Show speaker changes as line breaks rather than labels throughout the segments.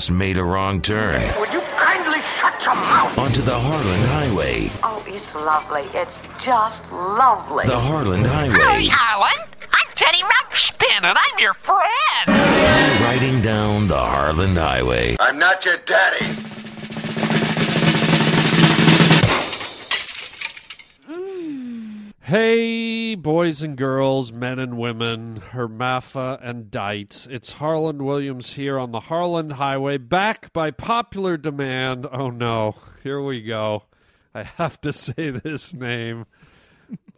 just made a wrong turn
Would you kindly shut your mouth?
onto the Harland Highway.
Oh, it's lovely. It's just lovely.
The Harland Highway.
Alan. I'm Teddy Ruxpin, and I'm your friend.
Riding down the Harland Highway.
I'm not your daddy.
Hey, boys and girls, men and women, Hermapha and Dites. It's Harland Williams here on the Harland Highway, back by popular demand. Oh no, here we go. I have to say this name.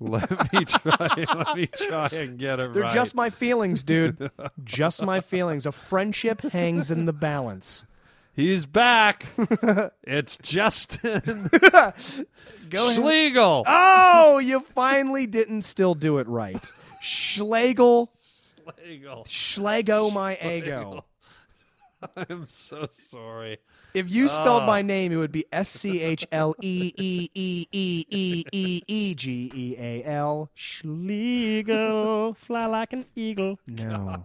Let me try. let me try and get it right.
They're
right.
just my feelings, dude. just my feelings. A friendship hangs in the balance.
He's back. it's Justin
Go ahead.
Schlegel.
Oh, you finally didn't still do it right. Schlegel,
Schlegel.
Schlego my ego.
I'm so sorry.
If you spelled
Oh.
my ah. name, it would be S C H L E E E E E E E G E A L. Schlegel, fly like an eagle. No,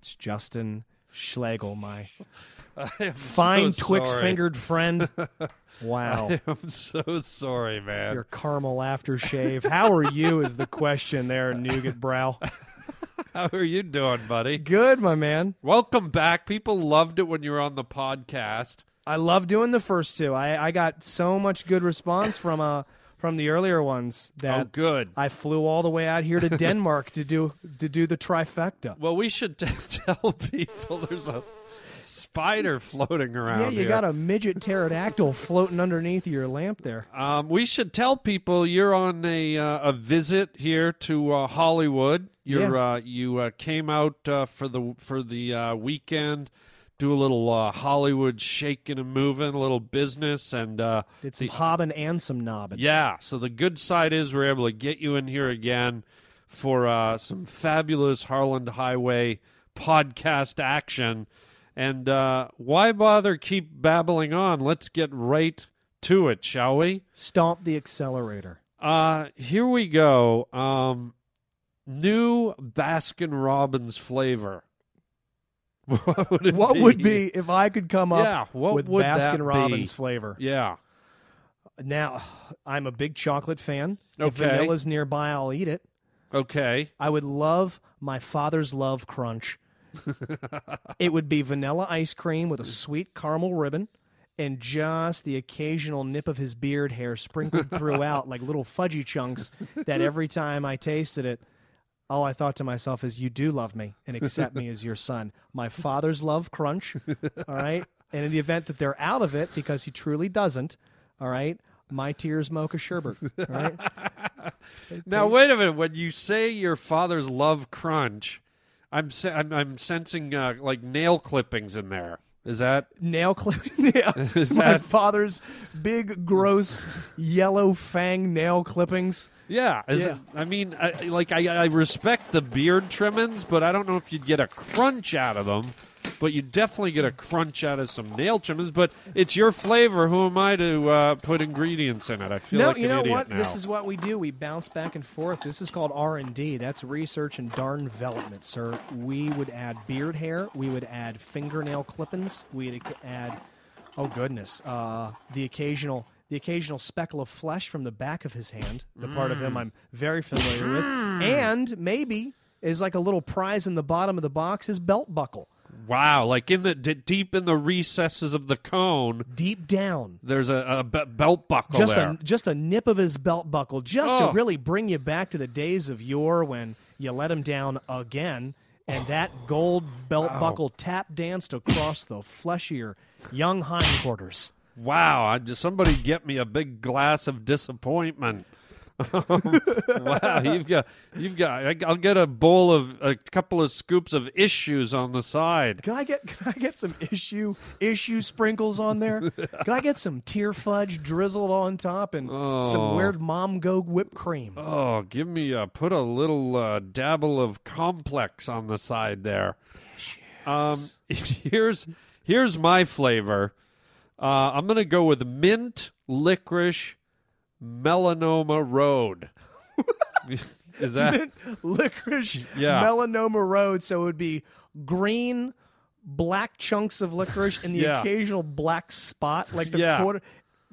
it's Justin Schlegel, my fine
so
twix fingered friend. Wow.
I am so sorry, man.
Your caramel aftershave. How are you? Is the question there, Nougat Brow.
How are you doing, buddy?
Good, my man.
Welcome back. People loved it when you were on the podcast.
I love doing the first two. I, I got so much good response from uh from the earlier ones that
oh, good.
I flew all the way out here to Denmark to do to do the trifecta.
well, we should t- tell people there's a spider floating around
Yeah, you
here.
got a midget pterodactyl floating underneath your lamp there.
Um, we should tell people you're on a uh, a visit here to uh, Hollywood. You're
Yeah.
uh, you uh, came out uh, for the for the uh, weekend, do a little uh, Hollywood shaking and moving, a little business, and uh,
Did some
the-
hobbing and some knobbing.
Yeah. So the good side is we're able to get you in here again for uh, some fabulous Harland Highway podcast action. And uh, why bother keep babbling on? Let's get right to it, shall we?
Stomp the accelerator.
Uh, here we go. Um, new Baskin Robbins flavor. What would it
What
be?
would be if I could come up
Yeah,
with Baskin Robbins flavor?
Yeah.
Now, I'm a big chocolate fan.
Okay.
If vanilla's nearby, I'll eat it.
Okay.
I would love my father's love crunch. it would be vanilla ice cream with a sweet caramel ribbon and just the occasional nip of his beard hair sprinkled throughout like little fudgy chunks that every time I tasted it, all I thought to myself is, You do love me and accept me as your son. My father's love crunch. All right. And in the event that they're out of it, because he truly doesn't, all right, my tears mocha sherbet. All right.
Now wait a minute. When you say your father's love crunch, I'm se- I'm, I'm sensing uh, like nail clippings in there. Is that
nail clipping. Yeah.
Is
My
that-
father's big, gross, yellow fang nail clippings.
yeah? Is
Yeah.
It, I mean, I, like I, I respect the beard trimmings, but I don't know if you'd get a crunch out of them. But you definitely get a crunch out of some nail trimmings. But it's your flavor. Who am I to uh, put ingredients in it? I feel
no,
like
you
an
know
idiot
what?
now.
This is what we do. We bounce back and forth. This is called R and D. That's research and darn development, sir. We would add beard hair. We would add fingernail clippings. We'd add, oh goodness, uh, the occasional. The occasional speckle of flesh from the back of his hand, the part of
Mm.
him I'm very familiar with, and maybe is like a little prize in the bottom of the box, his belt buckle.
Wow, like in the d- deep in the recesses of the cone,
deep down.
there's a, a be- belt buckle
Just
there.
a just a nip of his belt buckle, just
Oh.
to really bring you back to the days of yore when you let him down again, and that gold belt
Wow.
buckle tap danced across the fleshier young hindquarters.
Wow! I just somebody get me a big glass of disappointment. wow, you've got you've got. I'll get a bowl of a couple of scoops of issues on the side.
Can I get can I get some issue issue sprinkles on there? Can I get some tear fudge drizzled on top and
Oh.
some weird mom go whipped cream?
Oh, give me a put a little uh, dabble of complex on the side there. Um, here's here's my flavor. Uh, I'm gonna go with mint licorice melanoma road. Is that
Licorice
Yeah.
melanoma road, so it would be green black chunks of licorice and the
Yeah.
occasional black spot, like the
Yeah.
quarter.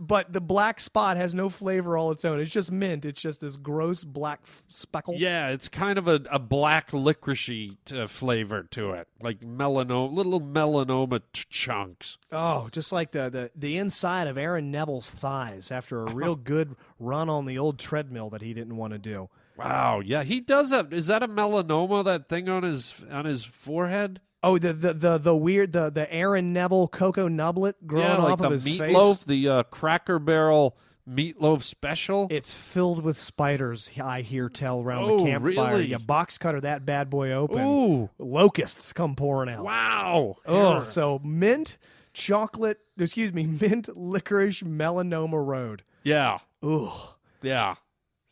But the black spot has no flavor all its own. It's just mint. It's just this gross black f- speckle.
Yeah, it's kind of a, a black licoricey uh, flavor to it, like melanoma, little melanoma ch- chunks.
Oh, just like the, the the inside of Aaron Neville's thighs after a real good run on the old treadmill that he didn't want to do.
Wow, yeah, he does have. Is that a melanoma? That thing on his on his forehead?
Oh, the the the, the weird the the Aaron Neville cocoa nublet growing
yeah, like
off
the
of his
meatloaf,
face.
the uh, Cracker Barrel meatloaf special.
It's filled with spiders. I hear tell around
Oh,
the campfire.
really?
You box cutter that bad boy open.
Ooh,
Locusts come pouring out.
wow.
Oh,
Here.
so mint chocolate. Excuse me, mint licorice melanoma road.
yeah,
Ooh,
yeah,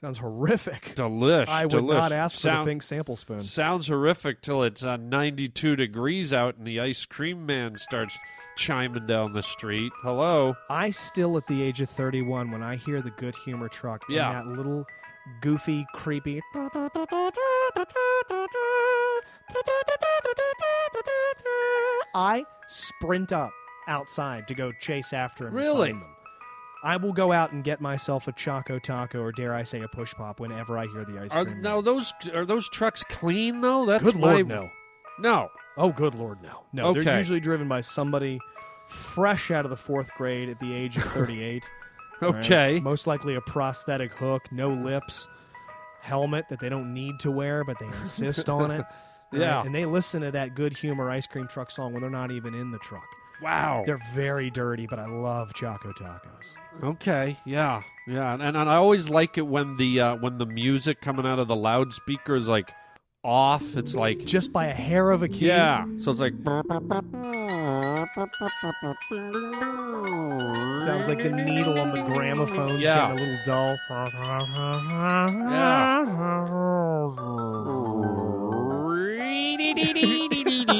sounds horrific.
delish.
I would
delish.
not ask for
Sound-
the pink sample spoon.
Sounds horrific till it's uh, 92 degrees out and the ice cream man starts chiming down the street. Hello.
I still, at the age of 31, when I hear the good humor truck
Yeah.
and that little goofy, creepy. I sprint up outside to go chase after him.
Really?
I will go out and get myself a Choco Taco or dare I say a Push Pop whenever I hear the ice
Are
cream.
now those are those trucks clean though? That's
Good
my,
lord, no.
No.
Oh, good lord, no. No, they're usually driven by somebody fresh out of the fourth grade at the age of 38. All right?
Okay.
Most likely a prosthetic hook, no lips, helmet that they don't need to wear, but they insist on it. Right?
Yeah.
And they listen to that good humor ice cream truck song when they're not even in the truck.
Wow.
They're very dirty, but I love Choco Tacos.
Okay. Yeah. Yeah. And, and I always like it when the uh, when the music coming out of the loudspeaker is like off. It's like
Just by a hair of a key.
yeah. So it's like
Sounds like the needle on the gramophone's
Yeah.
getting a little dull.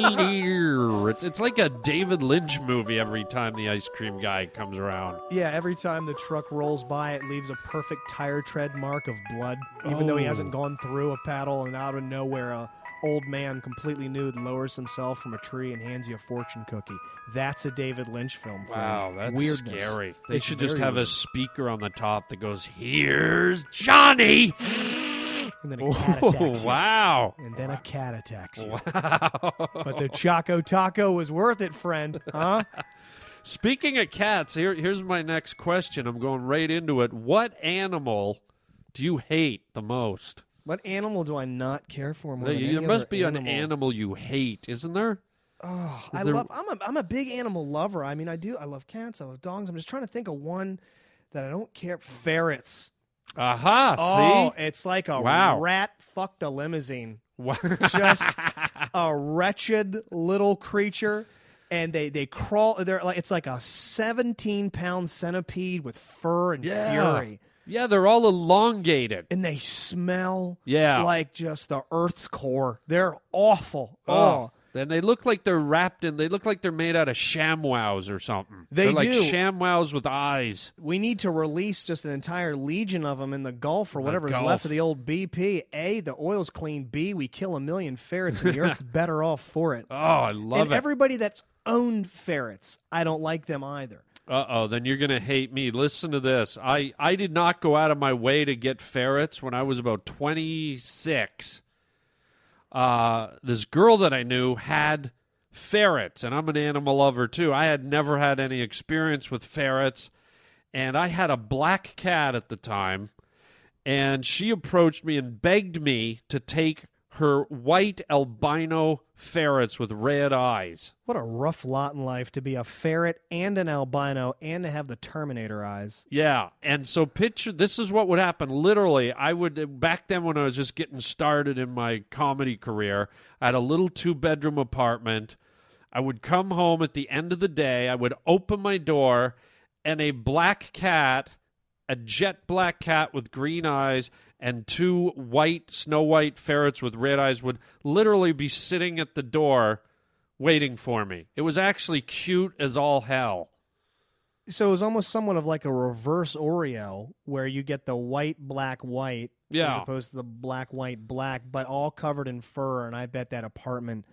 It's, it's like a David Lynch movie every time the ice cream guy comes around.
Yeah, every time the truck rolls by, it leaves a perfect tire tread mark of blood, even though he
Oh.
hasn't gone through a paddle. And out of nowhere, a old man, completely nude, lowers himself from a tree and hands you a fortune cookie. That's a David Lynch film.
Wow, that's
Weirdness.
scary. They
It's
should just have a speaker on the top that goes, "Here's Johnny."
And then a cat attacks you.
wow.
And then a cat attacks you.
Wow.
But the Choco Taco was worth it, friend. Huh?
Speaking of cats, here, here's my next question. I'm going right into it. What animal do you hate the most?
what animal do I not care for more
There,
than
there
any
must
other
be
animal?
an animal you hate, isn't there?
Oh,
Is
I
there-
love. I'm a I'm a big animal lover. I mean, I do. I love cats. I love dogs. I'm just trying to think of one that I don't care. Ferrets.
Aha!
Oh,
see,
it's like a
Wow.
rat fucked a limousine.
Wow.
Just a wretched little creature. And they, they crawl. They're like it's like a 17 pound centipede with fur and
yeah.
fury,
Yeah, they're all elongated.
and they smell
Yeah.
like just the Earth's core. They're awful.
Oh.
Oh,
Then they look like they're wrapped in. They look like they're made out of ShamWows or something.
They
are like
do.
ShamWows with eyes.
we need to release just an entire legion of them in the Gulf or whatever's
Gulf.
left of the old BP. A, the oil's clean. B, we kill a million ferrets and the Earth's better off for it.
Oh, I love
and
it.
everybody that's owned ferrets, I don't like them either.
Uh oh, then you're gonna hate me. Listen to this. I I did not go out of my way to get ferrets when I was about 26. Uh, this girl that I knew had ferrets, and I'm an animal lover too. I had never had any experience with ferrets, and I had a black cat at the time, and she approached me and begged me to take her white albino ferrets with red eyes.
What a rough lot in life to be a ferret and an albino and to have the Terminator eyes.
Yeah, and so picture this is what would happen. Literally, I would back then when I was just getting started in my comedy career. I had a little two bedroom apartment. I would come home at the end of the day. I would open my door, and a black cat, a jet black cat with green eyes, and two white snow white ferrets with red eyes would literally be sitting at the door waiting for me. It was actually cute as all hell.
So it was almost somewhat of like a reverse Oreo where you get the white, black, white
Yeah.
as opposed to the black, white, black, but all covered in fur. And I bet that apartment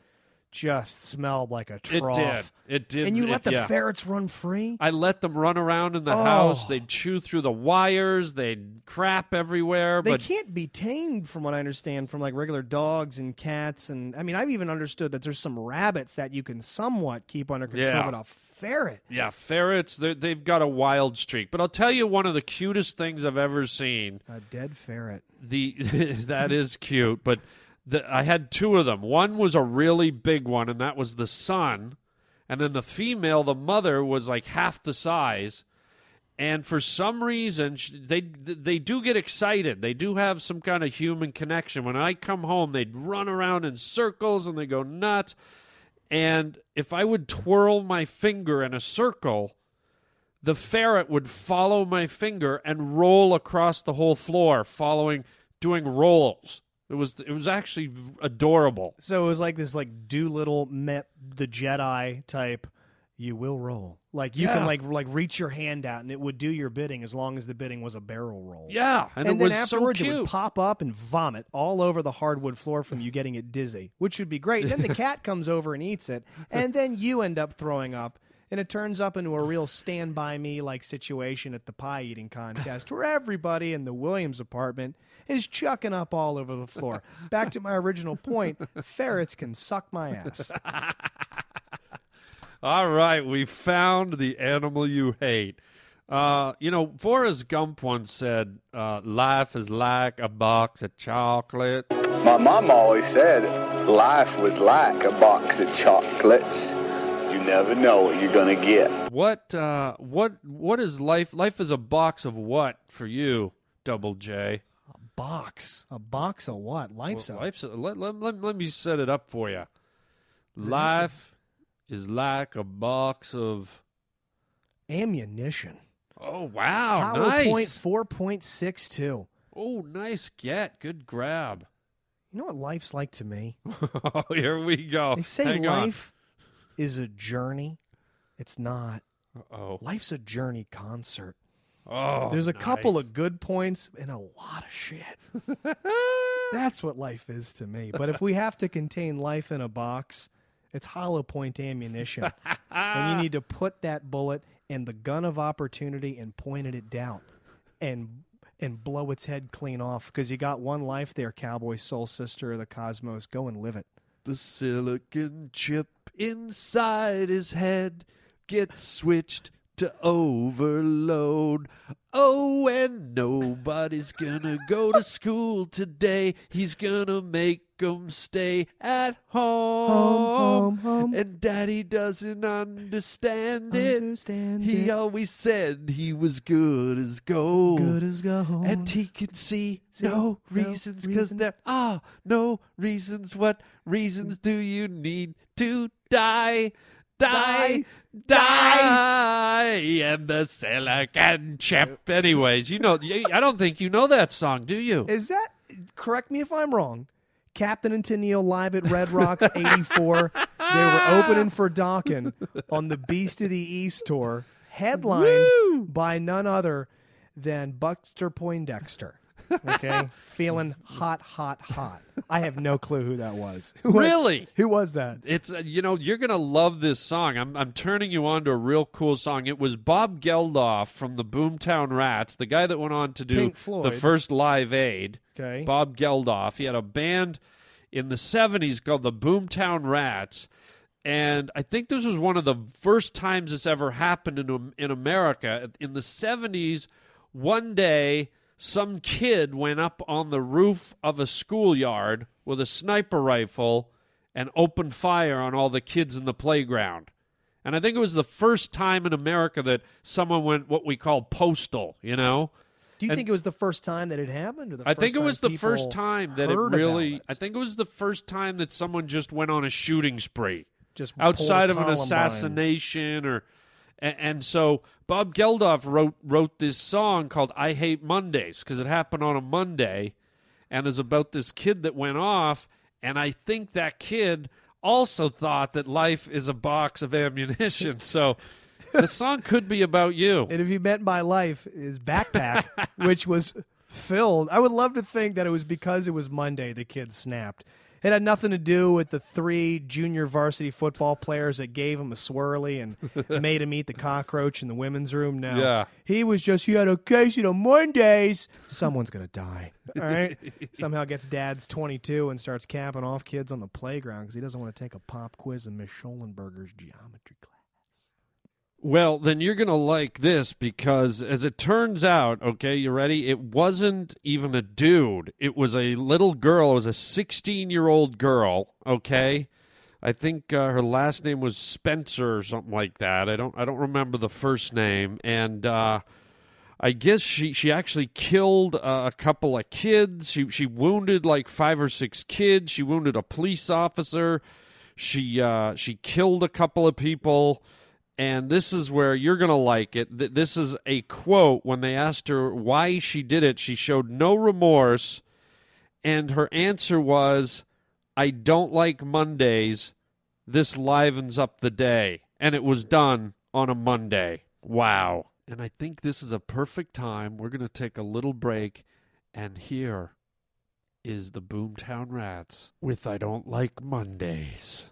just smelled like a trough.
It did. It did.
And you
it-
let the
yeah.
ferrets run free?
I let them run around in the
Oh.
house. They'd chew through the wires. They'd crap everywhere.
They
but
can't be tamed, from what I understand, from like regular dogs and cats. And I mean, I've even understood that there's some rabbits that you can somewhat keep under control,
Yeah.
but a ferret.
yeah, ferrets. They've got a wild streak. But I'll tell you, one of the cutest things I've ever seen.
A dead ferret.
The that is cute, but the, I had two of them. One was a really big one, and that was the son. And then the female, the mother, was like half the size. And for some reason, they they do get excited. They do have some kind of human connection. When I come home, they'd run around in circles and they go nuts. And if I would twirl my finger in a circle, the ferret would follow my finger and roll across the whole floor, following, doing rolls. It was it was actually adorable.
So it was like this, like Doolittle met the Jedi type. You will roll, like you
Yeah.
can like like reach your hand out, and it would do your bidding as long as the bidding was a barrel roll.
Yeah, and,
And,
it
then
was
afterwards,
so
it would pop up and vomit all over the hardwood floor from you getting it dizzy, which would be great. then the cat comes over and eats it, and then you end up throwing up, and it turns up into a real stand by me like situation at the pie eating contest where everybody in the Williams apartment is chucking up all over the floor. Back to my original point ferrets can suck my ass.
All right, we found the animal you hate. Uh, you know, Forrest Gump once said, uh, "Life is like a box of chocolate."
My mom always said life was like a box of chocolates. You never know what you're gonna get.
What uh, what what is life? Life is a box of what for you, Double J?
Box. A box of what? Life's a
Life's let, let, let, let me set it up for you. Life is like a box of.
ammunition.
Oh wow!
Hollow
nice.
point 4.62.
Oh, nice get. Good grab.
You know what life's like to me?
Oh, here we go.
They say
Hang on.
life is a journey. It's not.
Oh,
Life's a journey concert.
oh.
There's a couple of good points and a lot of shit. That's what life is to me. But if we have to contain life in a box, it's hollow point ammunition. and you need to put that bullet in the gun of opportunity and point at it down and and blow its head clean off because you got one life there, cowboy soul sister of the cosmos. Go and live it.
The silicon chip inside his head gets switched to overload. Oh, and nobody's gonna go to school today. He's gonna make 'em stay at home.
home, home.
And daddy doesn't understand it.
Understand
he
it.
always said he was good as gold.
Good as gold.
And he can see
See
no
no
reasons because
reason.
there are no reasons. What reasons do you need to die? Die, die, and the silicon chip. Anyways, you know, I don't think you know that song, do you?
Is that correct me if I'm wrong? Captain and Tennille live at Red Rocks '84. they were opening for Dokken on the Beast of the East tour, headlined by none other than Buster Poindexter. Okay, feeling hot, hot, hot. I have no clue who that was. Who was-
Really?
Who was that?
It's uh, you know you're gonna love this song. I'm I'm turning you on to a real cool song. It was Bob Geldof from the Boomtown Rats, the guy that went on to do
Pink
the first Live Aid.
Okay.
Bob Geldof. He had a band in the 70s called the Boomtown Rats. And I think this was one of the first times this ever happened in, in America. In the 70s, one day, some kid went up on the roof of a schoolyard with a sniper rifle and opened fire on all the kids in the playground. And I think it was the first time in America that someone went what we call postal, you know?
Do you
And-
think it was the first time that it happened? Or the
I think it was the first time that it really.
it?
I think it was the first time that someone just went on a shooting spree
just
outside of an assassination, or and, and so Bob Geldof wrote wrote this song called "I Hate Mondays" because it happened on a Monday, and is about this kid that went off, and I think that kid also thought that life is a box of ammunition. So the song could be about you.
And if you meant my life is backpack, which was filled, I would love to think that it was because it was Monday the kid snapped. It had nothing to do with the three junior varsity football players that gave him a swirly and made him eat the cockroach in the women's room. No,
Yeah.
he was just he had a case on Mondays. Someone's gonna die. All right. Somehow gets dad's twenty two and starts capping off kids on the playground because he doesn't want to take a pop quiz in Miss Schollenberger's geometry class.
Well, then you're going to like this because, as it turns out, okay, you ready? It wasn't even a dude. It was a little girl. It was a 16 year old girl, okay? I think uh, her last name was Spencer or something like that. I don't I don't remember the first name and uh I guess she, she actually killed uh, a couple of kids. She she wounded like five or six kids. She wounded a police officer. She uh, she killed a couple of people. And this is where you're going to like it. Th- This is a quote when they asked her why she did it. She showed no remorse. And her answer was, I don't like Mondays. This livens up the day. And it was done on a Monday. Wow. And I think this is a perfect time. We're going to take a little break. And here is the Boomtown Rats with I Don't Like Mondays.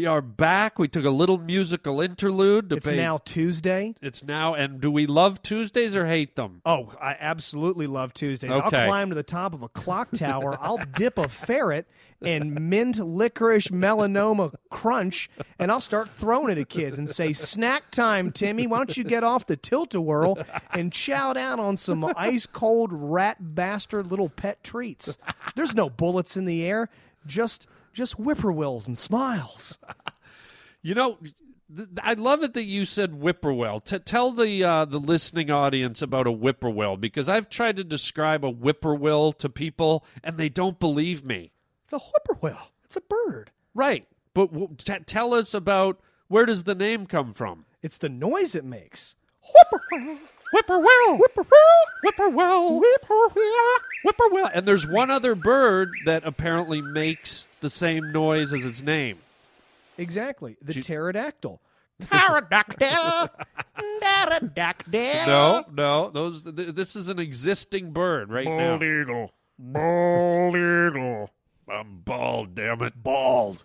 We are
back. We took a little musical interlude to
It's
pay.
now Tuesday.
It's now. And do we love Tuesdays or hate them?
Oh, I absolutely love Tuesdays.
Okay.
I'll climb to the top of a clock tower. I'll dip a ferret in mint licorice melanoma crunch, and I'll start throwing it at kids and say, "Snack time, Timmy! Why don't you get off the tilt-a-whirl and chow down on some ice cold rat bastard little pet treats?" There's no bullets in the air, just just whippoorwills and smiles.
You know, th- I love it that you said whippoorwill. T- tell the uh, the listening audience about a whippoorwill because I've tried to describe a whippoorwill to people and they don't believe me.
It's a whippoorwill. It's a bird.
Right, but w- t- tell us about where does the name come from?
It's the noise it makes. Whippoorwill.
Whippoorwill.
Whippoorwill.
Whippoorwill.
Whippoorwill.
Whippoorwill. And there's one other bird that apparently makes the same noise as its name.
Exactly. The pterodactyl.
Pterodactyl.
Pterodactyl.
No, no. Those. Th- this is an existing bird right now.
Bald eagle. Bald eagle.
I'm bald. Damn it.
Bald.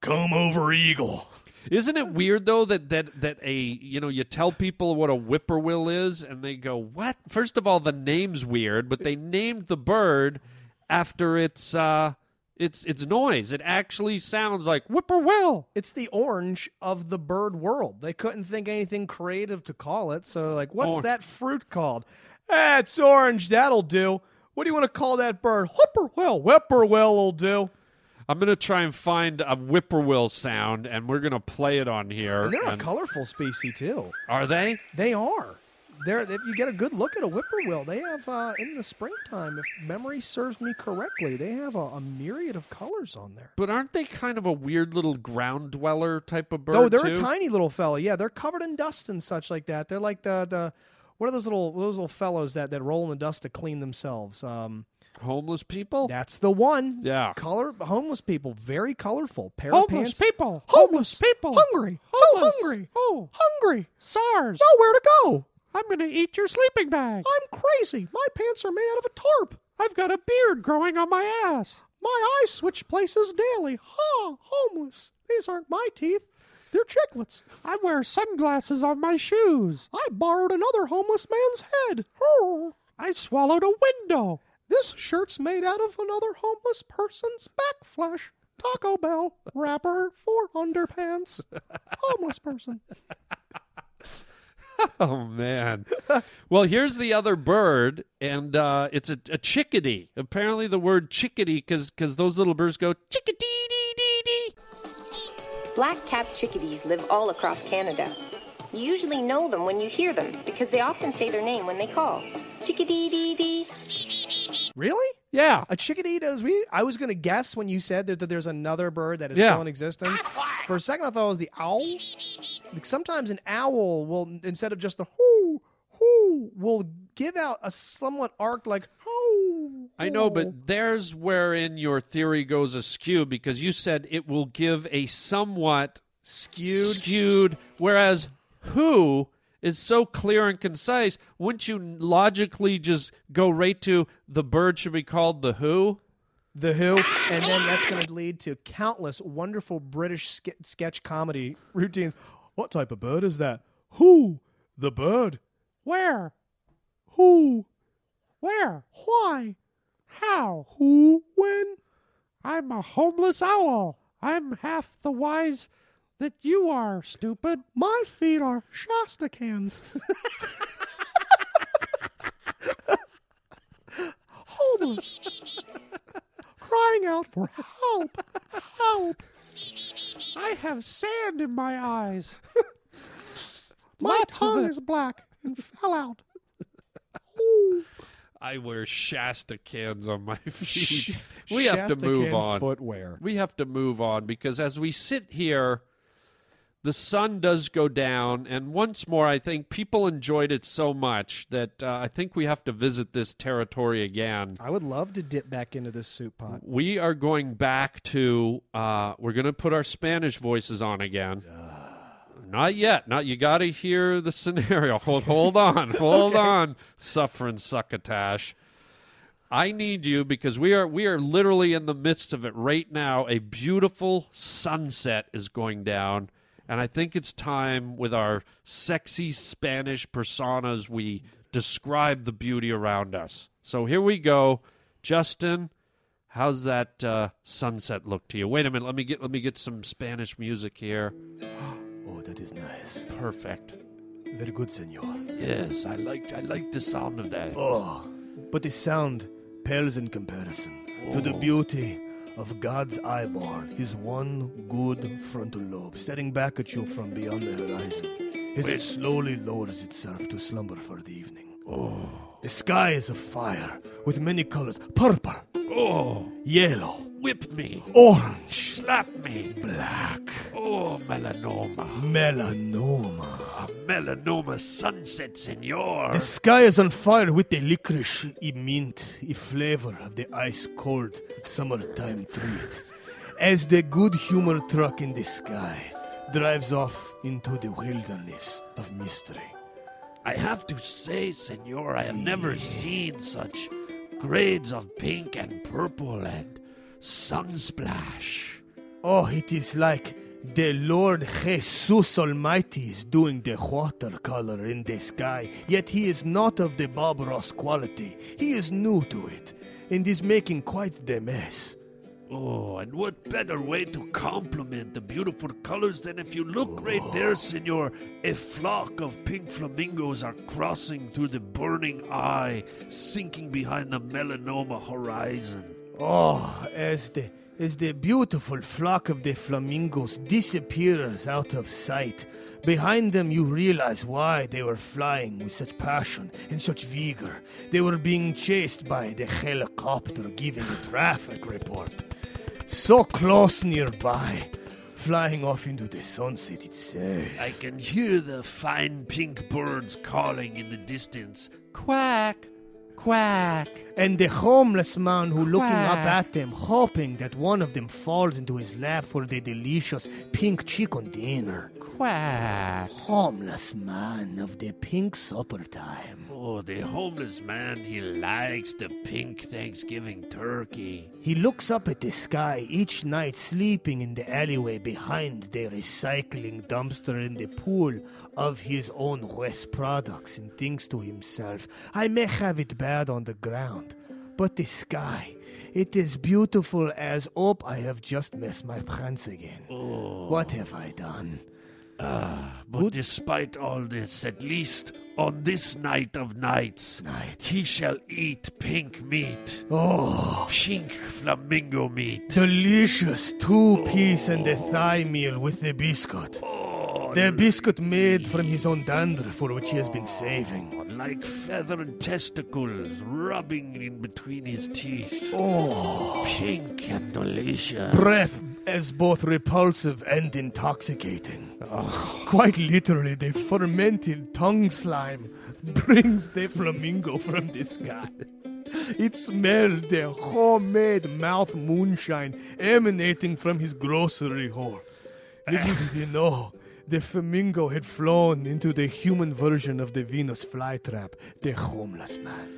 Come over, eagle.
Isn't it weird though that that that a you know you tell people what a whippoorwill is and they go what? First of all, the name's weird, but they named the bird after its uh its its noise. It actually sounds like whippoorwill.
It's the orange of the bird world. They couldn't think anything creative to call it, so like, what's
Or-
that fruit called? Ah, it's orange. That'll do. What do you want to call that bird? Whippoorwill. Whippoorwill will do.
I'm gonna try and find a whippoorwill sound, and we're gonna play it on here.
And they're a colorful species too.
are they?
They are. They're, if you get a good look at a whippoorwill, they have uh, in the springtime, if memory serves me correctly, they have a, a myriad of colors on there.
But aren't they kind of a weird little ground dweller type of bird?
Oh, they're a tiny little fella. Yeah, they're covered in dust and such like that. They're like the the what are those little those little fellows that, that roll in the dust to clean themselves? Um,
homeless people.
that's the one.
Yeah.
color homeless people, very colorful. Pair
Homeless
of pants.
people.
Homeless
people.
hungry,
Homeless.
so hungry,
Oh,
hungry,
SARS.
nowhere to go.
I'm going to eat your sleeping bag.
I'm crazy. My pants are made out of a tarp.
I've got a beard growing on my ass.
My eyes switch places daily. Ha! Homeless. These aren't my teeth. They're chiclets.
I wear sunglasses on my shoes.
I borrowed another homeless man's head.
I swallowed a window.
This shirt's made out of another homeless person's back flesh. Taco Bell wrapper for underpants. homeless person.
Oh man. well, here's the other bird, and uh, it's a, a chickadee. Apparently, the word chickadee because those little birds go chickadee dee dee dee.
Black-capped chickadees live all across Canada. You usually know them when you hear them because they often say their name when they call. Chickadee dee dee.
Really?
Yeah.
A chickadee does we? I was going to guess when you said that, that there's another bird that is
Yeah.
still in existence. For a second, I thought it was the owl. Like, sometimes an owl will, instead of just a whoo, whoo, will give out a somewhat arced like whoo.
I know, but there's wherein your theory goes askew because you said it will give a somewhat
skewed.
skewed, whereas who is so clear and concise. Wouldn't you logically just go right to the bird should be called the who?
The Who, and then that's going to lead to countless wonderful British ske- sketch comedy routines. What type of bird is that? Who? The bird.
Where?
Who?
Where?
Why?
How?
Who? When?
I'm a homeless owl. I'm half the wise that you are, stupid.
My feet are Shasta cans. Homeless. Crying out for help. Help.
I have sand in my eyes.
My
Lots of
tongue is black and fell out. Ooh.
I wear Shasta cans on my feet. we have to move
can
on.
Footwear.
We have to move on because as we sit here, the sun does go down, and once more, I think people enjoyed it so much that uh, I think we have to visit this territory again.
I would love to dip back into this soup pot.
We are going back to. Uh, we're going to put our Spanish voices on again. Not yet. Not you. Got to hear the scenario. Hold, hold on. Hold
Okay.
on. Suffering succotash. I need you because we are we are literally in the midst of it right now. A beautiful sunset is going down, and I think it's time with our sexy Spanish personas we describe the beauty around us. So here we go, Justin. How's that uh, sunset look to you? Wait a minute. Let me get let me get some Spanish music here.
Oh, that is nice.
Perfect.
Very good, senor.
Yes, I like I like the sound of that.
Oh, but the sound pales in comparison to the beauty of God's eyeball, his one good frontal lobe, staring back at you from beyond the horizon, as it slowly lowers itself to slumber for the evening.
Oh,
The sky is afire with many colors. Purple,
oh,
yellow,
whip me,
orange,
slap me.
black,
Oh, melanoma.
melanoma.
A melanoma sunset, senor.
The sky is on fire with the licorice, e mint, e flavor of the ice cold summertime treat. As the good humor truck in the sky drives off into the wilderness of mystery.
I have to say, senor, I have never seen such grades of pink and purple and sunsplash.
Oh, it is like the Lord Jesus Almighty is doing the watercolor in the sky, yet he is not of the Bob Ross quality. He is new to it and is making quite the mess.
Oh, and what better way to compliment the beautiful colors than if you look right there, senor? A flock of pink flamingos are crossing through the burning eye, sinking behind the melanoma horizon.
Oh, as the as the beautiful flock of the flamingos disappears out of sight, behind them you realize why they were flying with such passion and such vigor. They were being chased by the helicopter giving a traffic report. So close nearby, flying off into the sunset itself.
I can hear the fine pink birds calling in the distance. Quack, quack.
And the homeless man who looking up at them, hoping that one of them falls into his lap for the delicious pink chicken dinner.
Quack.
Homeless man of the pink supper time.
Oh, the homeless man, he likes the pink Thanksgiving turkey.
He looks up at the sky each night, sleeping in the alleyway behind the recycling dumpster in the pool of his own waste products, and thinks to himself, I may have it bad on the ground, but the sky, it is beautiful as op I have just messed my pants again. Oh. What have I done?
Ah, but despite all this, at least on this night of nights,
Night.
he shall eat pink meat.
Oh,
Pink flamingo meat.
delicious two piece and a oh. thigh meal with the biscuit.
Oh,
The biscuit made from his own dandruff for which he has been saving.
like feathered testicles rubbing in between his teeth.
Oh,
Pink and delicious.
breath as both repulsive and intoxicating. Oh. Quite literally, the fermented tongue slime brings the flamingo from the sky. It smelled the homemade mouth moonshine emanating from his grocery haul. Little did he know, the flamingo had flown into the human version of the Venus flytrap, the homeless man.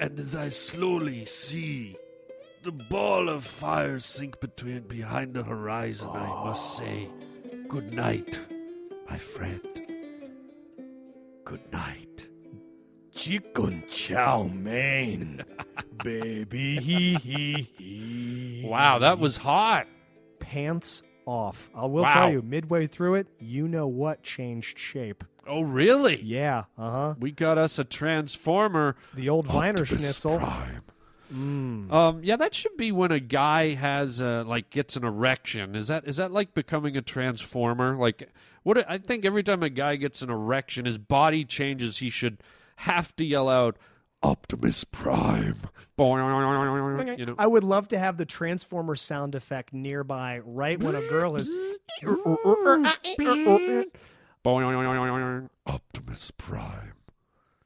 And as I slowly see the ball of fire sink between behind the horizon, I must say, good night, my friend. Good night.
Chicken chow mein, baby. Hee hee hee.
Wow, that was hot.
pants off. I will
Wow.
tell you, midway through it, you know what changed shape.
Oh, really?
Yeah, uh huh.
We got us a transformer.
The old Viner
Optimus
schnitzel.
Prime. Um, yeah, that should be when a guy has uh, like gets an erection. Is that is that like becoming a transformer? Like what? I think every time a guy gets an erection, his body changes. He should have to yell out, "Optimus Prime!" You know.
I would love to have the transformer sound effect nearby right when a girl is.
Optimus Prime.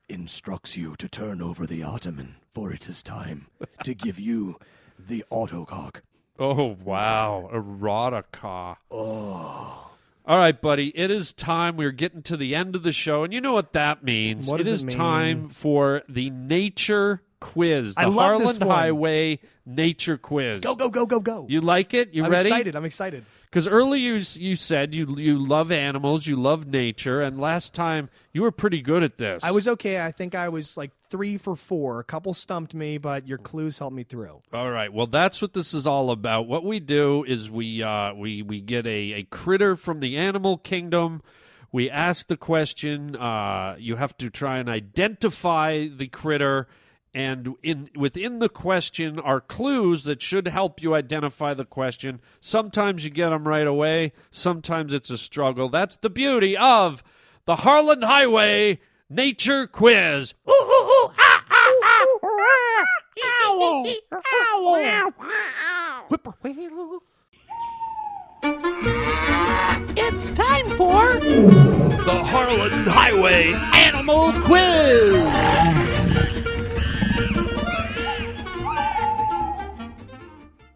Instructs you to turn over the ottoman, for it is time to give you the autocock.
Oh wow, erotica. Oh. All right, buddy. It is time. We're getting to the end of the show, and you know what that means.
What does
it
it
is
mean?
time for the nature quiz. The
I love this
Harland
one.
Highway Nature Quiz.
Go, go, go, go, go.
You like it? You ready?
I'm
ready?
excited. I'm excited.
Because earlier you, you said you you love animals, you love nature, and last time you were pretty good at this.
I was okay. I think I was like three for four. A couple stumped me, but your clues helped me through.
All right. Well, that's what this is all about. What we do is we uh, we we get a, a critter from the animal kingdom. We ask the question. Uh, you have to try and identify the critter, and in within the question are clues that should help you identify the question. Sometimes you get them right away. Sometimes it's a struggle. That's the beauty of the Harland Highway Nature Quiz.
It's time for
The Harland Highway Animal Quiz.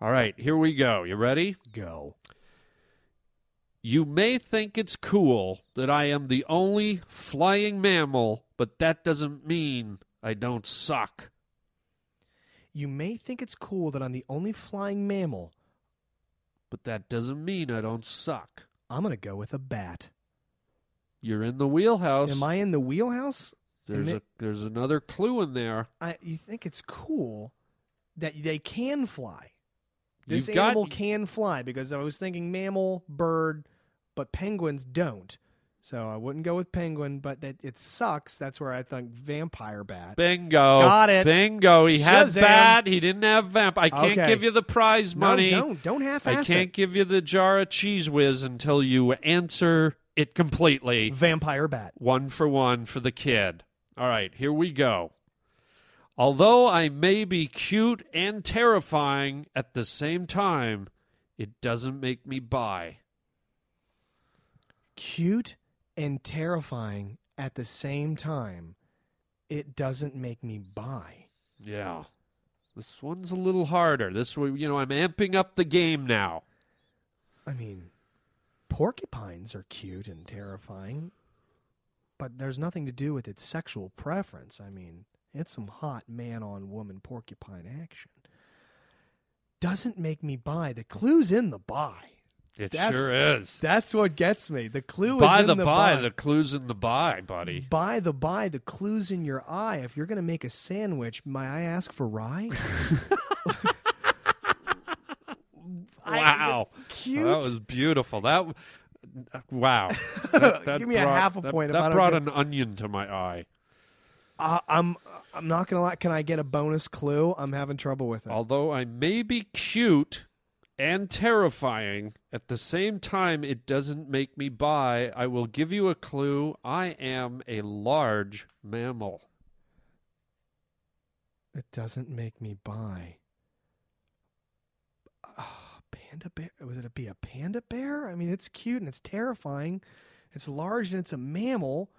All right, here we go. You ready?
Go.
You may think it's cool that I am the only flying mammal, but that doesn't mean I don't suck.
You may think it's cool that I'm the only flying mammal.
But that doesn't mean I don't suck.
I'm going to go with a bat.
You're in the wheelhouse.
Am I in the wheelhouse?
There's a there's another clue in there.
I, you think it's cool that they can fly. This
You've got-
animal can fly because I was thinking mammal, bird, but penguins don't. So I wouldn't go with penguin, but that it sucks. That's where I think vampire bat.
Bingo.
Got it.
Bingo. He had
Shazam.
bat. He didn't have vamp. I can't
Okay.
give you the prize
No,
money.
don't. Don't half-ass
I can't
it.
give you the jar of cheese whiz until you answer it completely.
Vampire bat.
One for one for the kid. All right, here we go. Although I may be cute and terrifying at the same time, it doesn't make me buy.
Cute and terrifying at the same time. It doesn't make me buy.
Yeah. This one's a little harder. This way, you know, I'm amping up the game now.
I mean, porcupines are cute and terrifying, but there's nothing to do with its sexual preference. I mean, it's some hot man on woman porcupine action. Doesn't make me buy. The clue's in the buy.
It
That's-
sure is.
That's what gets me. The clue
By
is in
the,
the,
by,
buy.
the clue's in the buy, buddy.
By the by, the clue's in your eye. If you're going to make a sandwich, may I ask for rye? I-
Wow,
cute.
that was beautiful. That uh, wow. That, that
Give me a
brought-
half a point if
That brought an onion to my eye.
Uh, I'm I'm not gonna lie. Can I get a bonus clue? I'm having trouble with it.
Although I may be cute and terrifying at the same time, it doesn't make me buy. I will give you a clue. I am a large mammal.
It doesn't make me buy. Ah, panda bear? Was it a be a panda bear? I mean, it's cute and it's terrifying. It's large and it's a mammal.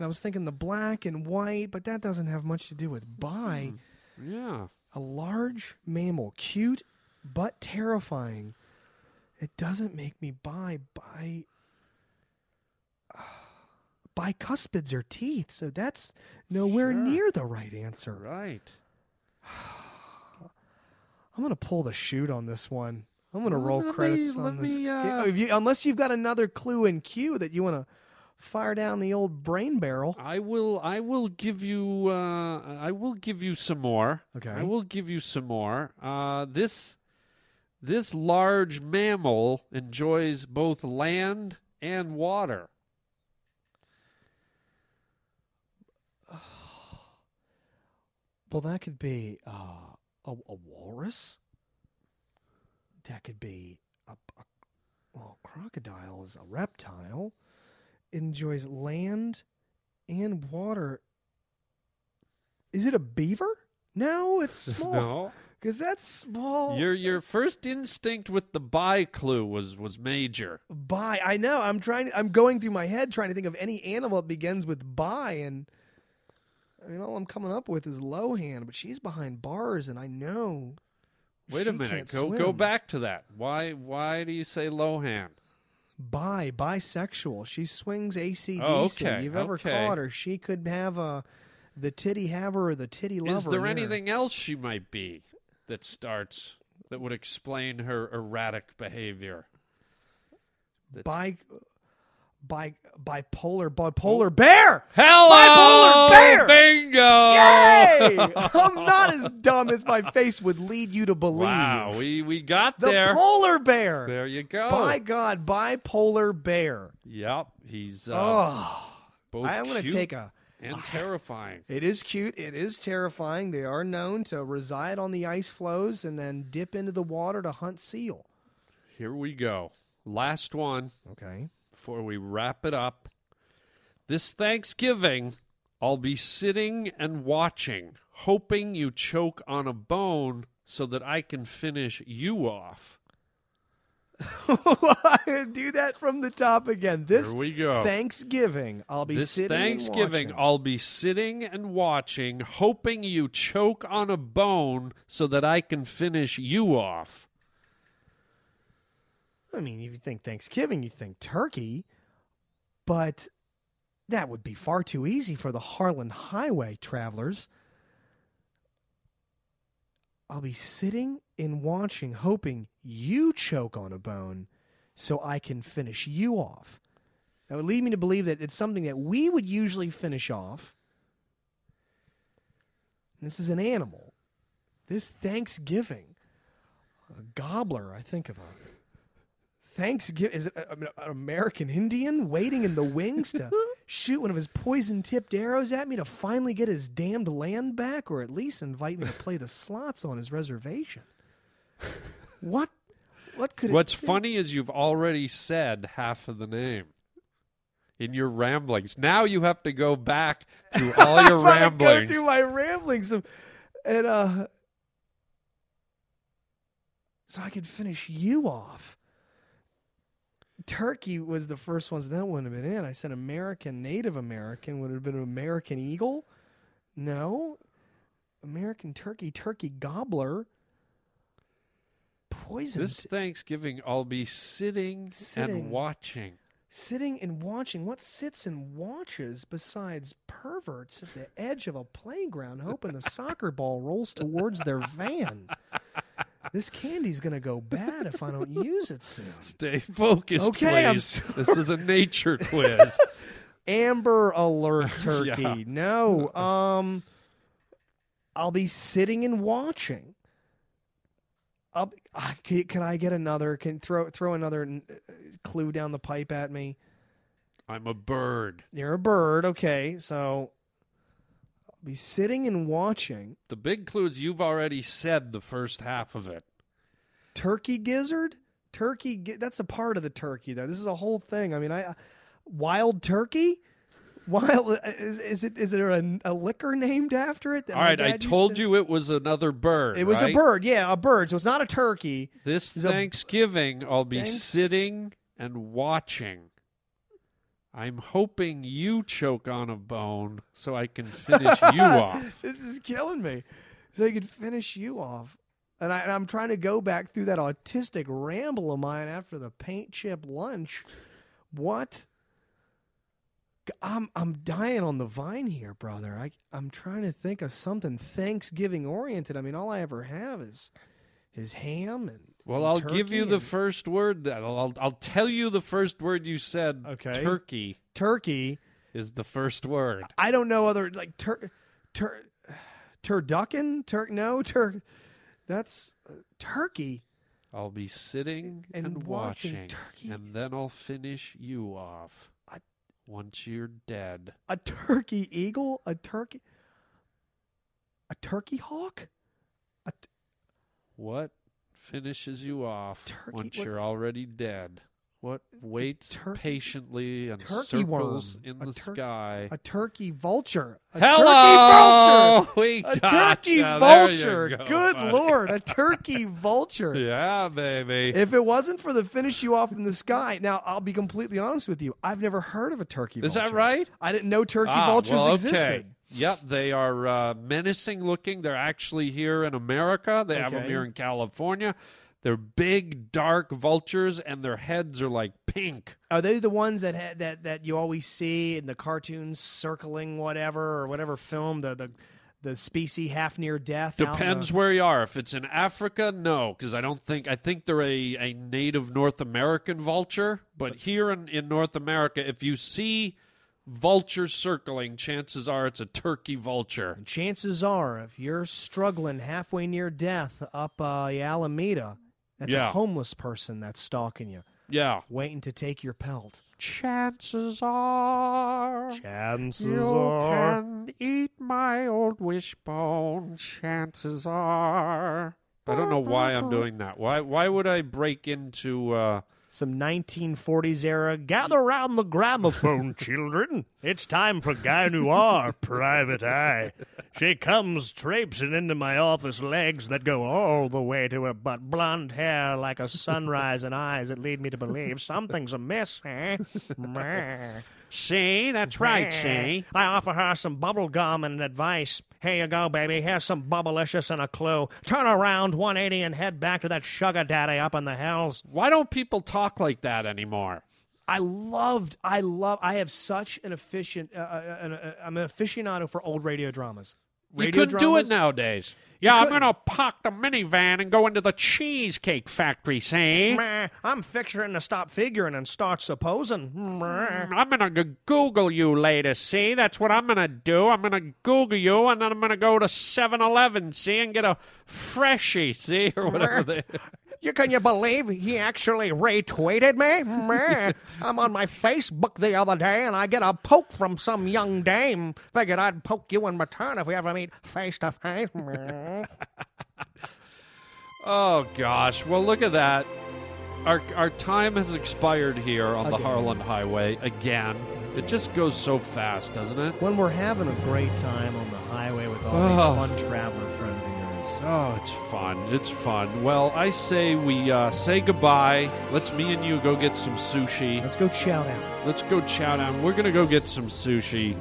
And I was thinking the black and white, but that doesn't have much to do with buy.
Yeah.
A large mammal, cute but terrifying. It doesn't make me buy buy. Bicuspids are teeth, so that's nowhere
Sure.
near the right answer.
Right.
I'm gonna pull the shoot on this one. I'm gonna
Well,
roll
me-
credits
let
on this.
me, uh,
you- unless you've got another clue in Q that you want to fire down the old brain barrel.
I will. I will give you. Uh, I will give you some more.
Okay.
I will give you some more. Uh, this this large mammal enjoys both land and water.
Well, that could be uh, a, a walrus. That could be a, a well, crocodile is a reptile. Enjoys land and water. Is it a beaver? No, it's small.
No.
because that's small.
Your your first instinct with the buy clue was was major.
By I know. I'm trying. I'm going through my head trying to think of any animal that begins with by, and I mean all I'm coming up with is Lohan, but she's behind bars, and I know.
Wait a minute. Go go back to that. Why why do you say Lohan?
Bi, bisexual. She swings ACDC.
Oh, okay,
You've ever
okay.
caught her? She could have a the titty haver or the titty lover.
Is there anything else she might be that starts that would explain her erratic behavior? That's-
bi bi bipolar bipolar bear?
Hello,
Bipolar bear!
bingo!
Yay! I'm not as dumb as my face would lead you to believe.
Wow, we we got
the
there.
polar bear.
There you go.
By God, bipolar bear.
Yep, he's uh,
Oh, I'm going to take a.
and terrifying.
It is cute. It is terrifying. They are known to reside on the ice floes and then dip into the water to hunt seal.
Here we go. Last one
Okay.
Before we wrap it up. This Thanksgiving, I'll be sitting and watching, hoping you choke on a bone so that I can finish you off.
Do that from the top again. This
Here we go.
Thanksgiving, I'll be
This
sitting and
Thanksgiving. I'll be sitting and watching, hoping you choke on a bone so that I can finish you off.
I mean, if you think Thanksgiving, you think turkey, but that would be far too easy for the Harland Highway travelers. I'll be sitting and watching, hoping you choke on a bone so I can finish you off. That would lead me to believe that it's something that we would usually finish off. This is an animal. This Thanksgiving, a gobbler, I think of a Thanksgiving is it a- an American Indian waiting in the wings to shoot one of his poison tipped arrows at me to finally get his damned land back, or at least invite me to play the slots on his reservation? What? What could?
What's
it be?
funny is you've already said half of the name in your ramblings. Now you have to go back to all your ramblings.
I'm gonna
ramblings.
Go through my ramblings, of, and uh, so I could finish you off. Turkey was the first ones that wouldn't have been in. I said American, Native American would have been an American eagle. No, American turkey, turkey gobbler. Poison.
This Thanksgiving, I'll be sitting,
Sitting.
and watching.
sitting and watching. What sits and watches besides perverts at the edge of a playground, hoping the soccer ball rolls towards their van? This candy's gonna go bad if I don't use it soon.
Stay focused,
Okay,
please. This is a nature quiz.
Amber alert, turkey.
Yeah.
No, um, I'll be sitting and watching. I'll, ah, can, can I get another? Can throw throw another uh, clue down the pipe at me?
I'm a bird.
You're a bird, okay? So be sitting and watching.
The big clues you've already said the first half of it.
Turkey gizzard, turkey. gi- That's a part of the turkey, though. This is a whole thing. I mean, I wild turkey. Wild is, is it? Is there a, a liquor named after it?
All right, I told
to-
you it was another bird.
It was
right?
a bird, yeah, a bird. So it's not a turkey.
This
It's
Thanksgiving, I'll be
Thanks-
sitting and watching. I'm hoping you choke on a bone so I can finish you off.
This is killing me. So he could finish you off. And, I, and I'm trying to go back through that autistic ramble of mine after the paint chip lunch. What? I'm I'm dying on the vine here, brother. I I'm trying to think of something Thanksgiving oriented. I mean, all I ever have is is ham and
Well, I'll give you the
and
first word. That I'll I'll tell you the first word you said.
Okay.
Turkey
turkey.
is the first word.
I don't know other like tur tur turducken tur no tur. That's uh, turkey.
I'll be sitting
And
and,
watching
watching,
turkey.
and then I'll finish you off.
I-
Once you're dead.
A turkey eagle. A turkey. A turkey hawk. A t-
What finishes you off
Turkey-
once
what-
you're already dead? What waits
turkey-
patiently and
turkey
circles
worm.
in the
tur-
sky?
a turkey vulture. A
Hello,
turkey vulture.
we
A turkey vulture.
go,
Good
buddy.
lord, a turkey vulture.
Yeah, baby.
If it wasn't for the finish you off in the sky, now I'll be completely honest with you. I've never heard of a turkey Vulture.
Is that right?
I didn't know turkey
Ah,
vultures
well, okay.
existed.
Yep, they are uh, menacing looking. They're actually here in America. They have them here in California. They're big, dark vultures, and their heads are like pink.
Are they the ones that ha- that that you always see in the cartoons circling whatever or whatever film the the the species half near death?
Depends
the-
where you are. If it's in Africa, no, because I don't think I think they're a, a native North American vulture. But here in, in North America, if you see vultures circling, chances are it's a turkey vulture.
Chances are, if you're struggling halfway near death up uh, the Alameda, that's
Yeah.
a homeless person that's stalking you,
Yeah.
waiting to take your pelt.
Chances are
Chances
you
are.
can eat my old wishbone. Chances are. I don't know why I'm doing that. Why? Why would I break into? Uh,
Some 1940s era. Gather round the gramophone, children. It's time for Guy Noir, Private Eye. She comes traipsing into my office legs that go all the way to her butt. Blonde hair like a sunrise and eyes that lead me to believe something's amiss, eh? Meh.
see, that's right. See.
I offer her some bubble gum and advice. Here you go, baby. Here's some bubblicious and a clue. Turn around 180 and head back to that sugar daddy up in the hills.
Why don't people talk like that anymore?
I loved, I love, I have such an efficient, uh, uh, an, uh, I'm an aficionado for old radio dramas.
You couldn't do it nowadays. Yeah, I'm gonna park the minivan and go into the cheesecake factory. See,
Meh, I'm fixing to stop figuring and start supposing. Meh.
I'm gonna g- Google you later. See, that's what I'm gonna do. I'm gonna Google you, and then I'm gonna go to 7-Eleven. See, and get a freshie. See, or whatever.
You can you believe he actually retweeted me? Meh. I'm on my Facebook the other day and I get a poke from some young dame. Figured I'd poke you in return if we ever meet face to face. Meh.
oh gosh. Well, look at that. Our our time has expired here on the
Again.
Harland Highway again. It just goes so fast, doesn't it?
when we're having a great time on the highway with all
Oh.
these fun traveler friends of yours.
Oh, it's fun. It's fun. Well, I say we uh, say goodbye. Let's me and you go get some sushi.
Let's go chow down.
Let's go chow down. We're going to go get some sushi.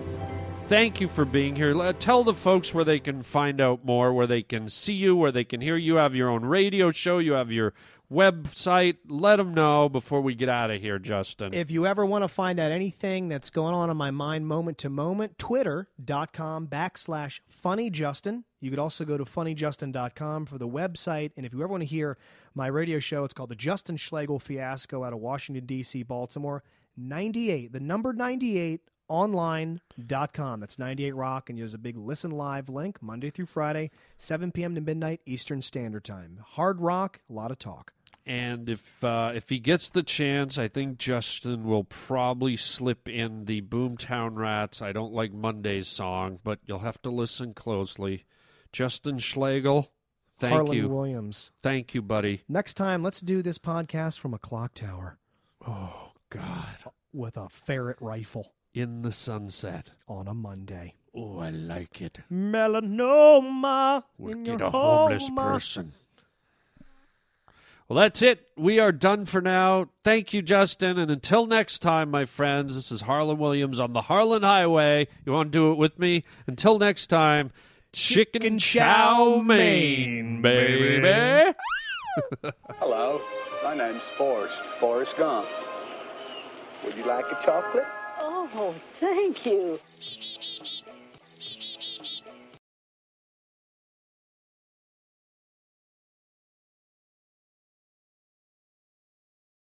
Thank you for being here. Let, tell the folks where they can find out more, where they can see you, where they can hear you. have your own radio show, you have your website. Let them know before we get out of here, Justin.
If you ever want to find out anything that's going on in my mind moment to moment, twitter.com backslash funnyjustin. You could also go to funnyjustin.com for the website. And if you ever want to hear my radio show, it's called The Justin Schlegel Fiasco out of Washington, D.C., Baltimore. 98, the number 98 online.com. That's 98 Rock. And there's a big listen live link Monday through Friday, 7 p.m. to midnight Eastern Standard Time. Hard rock, a lot of talk.
And if uh, if he gets the chance, I think Justin will probably slip in the Boomtown Rats. I don't like Monday's song, but you'll have to listen closely. Justin Schlegel, thank
Harland
you,
Williams.
thank you, buddy.
Next time, let's do this podcast from a clock tower
Oh God,
with a ferret rifle
in the sunset.
on a Monday.
Oh, I like it.
Melanoma
We'll
in
get
your
a homeless
home.
person. Well, that's it. We are done for now. Thank you, Justin. And until next time, my friends, this is Harland Williams on the Harland Highway. You want to do it with me? Until next time, chicken,
Chicken
chow
chow
mein,
mein,
baby.
baby.
Hello, my name's Forrest, Forrest Gump. Would you like a chocolate?
Oh, thank you.